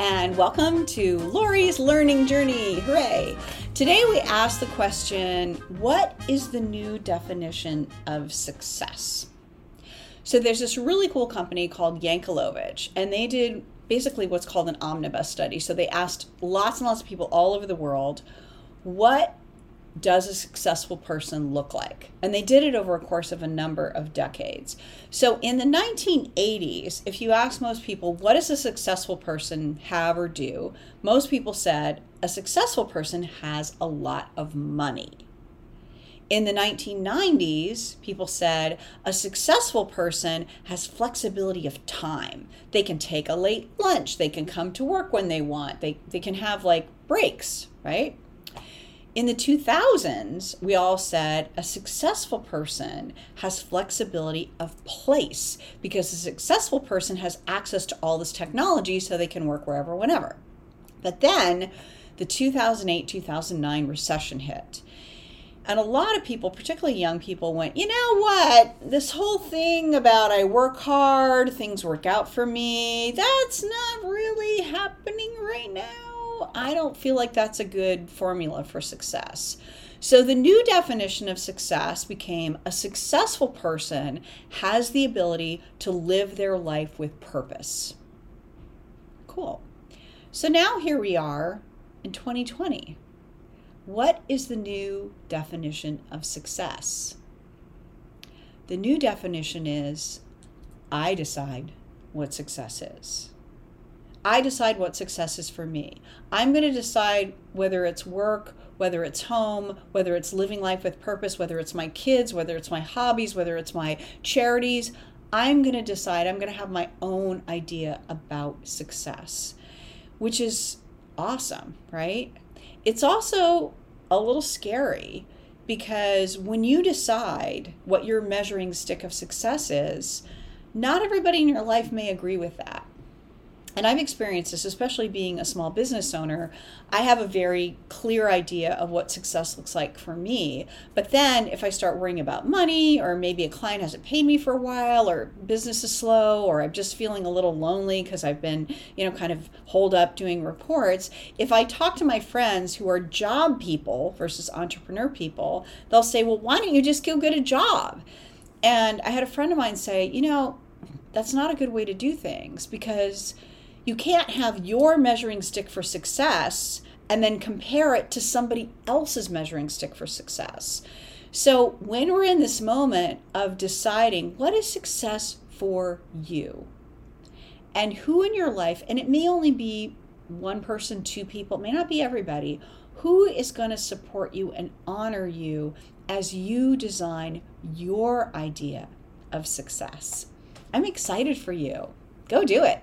and welcome to Lori's Learning Journey. Hooray! Today we ask the question What is the new definition of success? So there's this really cool company called Yankelovich, and they did basically what's called an omnibus study. So they asked lots and lots of people all over the world, what does a successful person look like? And they did it over a course of a number of decades. So in the 1980s, if you ask most people, what does a successful person have or do? Most people said a successful person has a lot of money. In the 1990s, people said a successful person has flexibility of time. They can take a late lunch, they can come to work when they want, they, they can have like breaks, right? In the 2000s, we all said a successful person has flexibility of place because a successful person has access to all this technology so they can work wherever, whenever. But then the 2008 2009 recession hit. And a lot of people, particularly young people, went, you know what? This whole thing about I work hard, things work out for me, that's not really happening right now I don't feel like that's a good formula for success. So the new definition of success became a successful person has the ability to live their life with purpose. Cool. So now here we are in 2020. What is the new definition of success? The new definition is I decide what success is. I decide what success is for me. I'm going to decide whether it's work, whether it's home, whether it's living life with purpose, whether it's my kids, whether it's my hobbies, whether it's my charities. I'm going to decide, I'm going to have my own idea about success, which is awesome, right? It's also a little scary because when you decide what your measuring stick of success is, not everybody in your life may agree with that and I've experienced this, especially being a small business owner. I have a very clear idea of what success looks like for me. But then if I start worrying about money, or maybe a client hasn't paid me for a while, or business is slow, or I'm just feeling a little lonely because I've been, you know, kind of holed up doing reports, if I talk to my friends who are job people versus entrepreneur people, they'll say, well, why don't you just go get a job? And I had a friend of mine say, you know, that's not a good way to do things because you can't have your measuring stick for success and then compare it to somebody else's measuring stick for success. So, when we're in this moment of deciding what is success for you and who in your life, and it may only be one person, two people, it may not be everybody, who is going to support you and honor you as you design your idea of success? I'm excited for you. Go do it.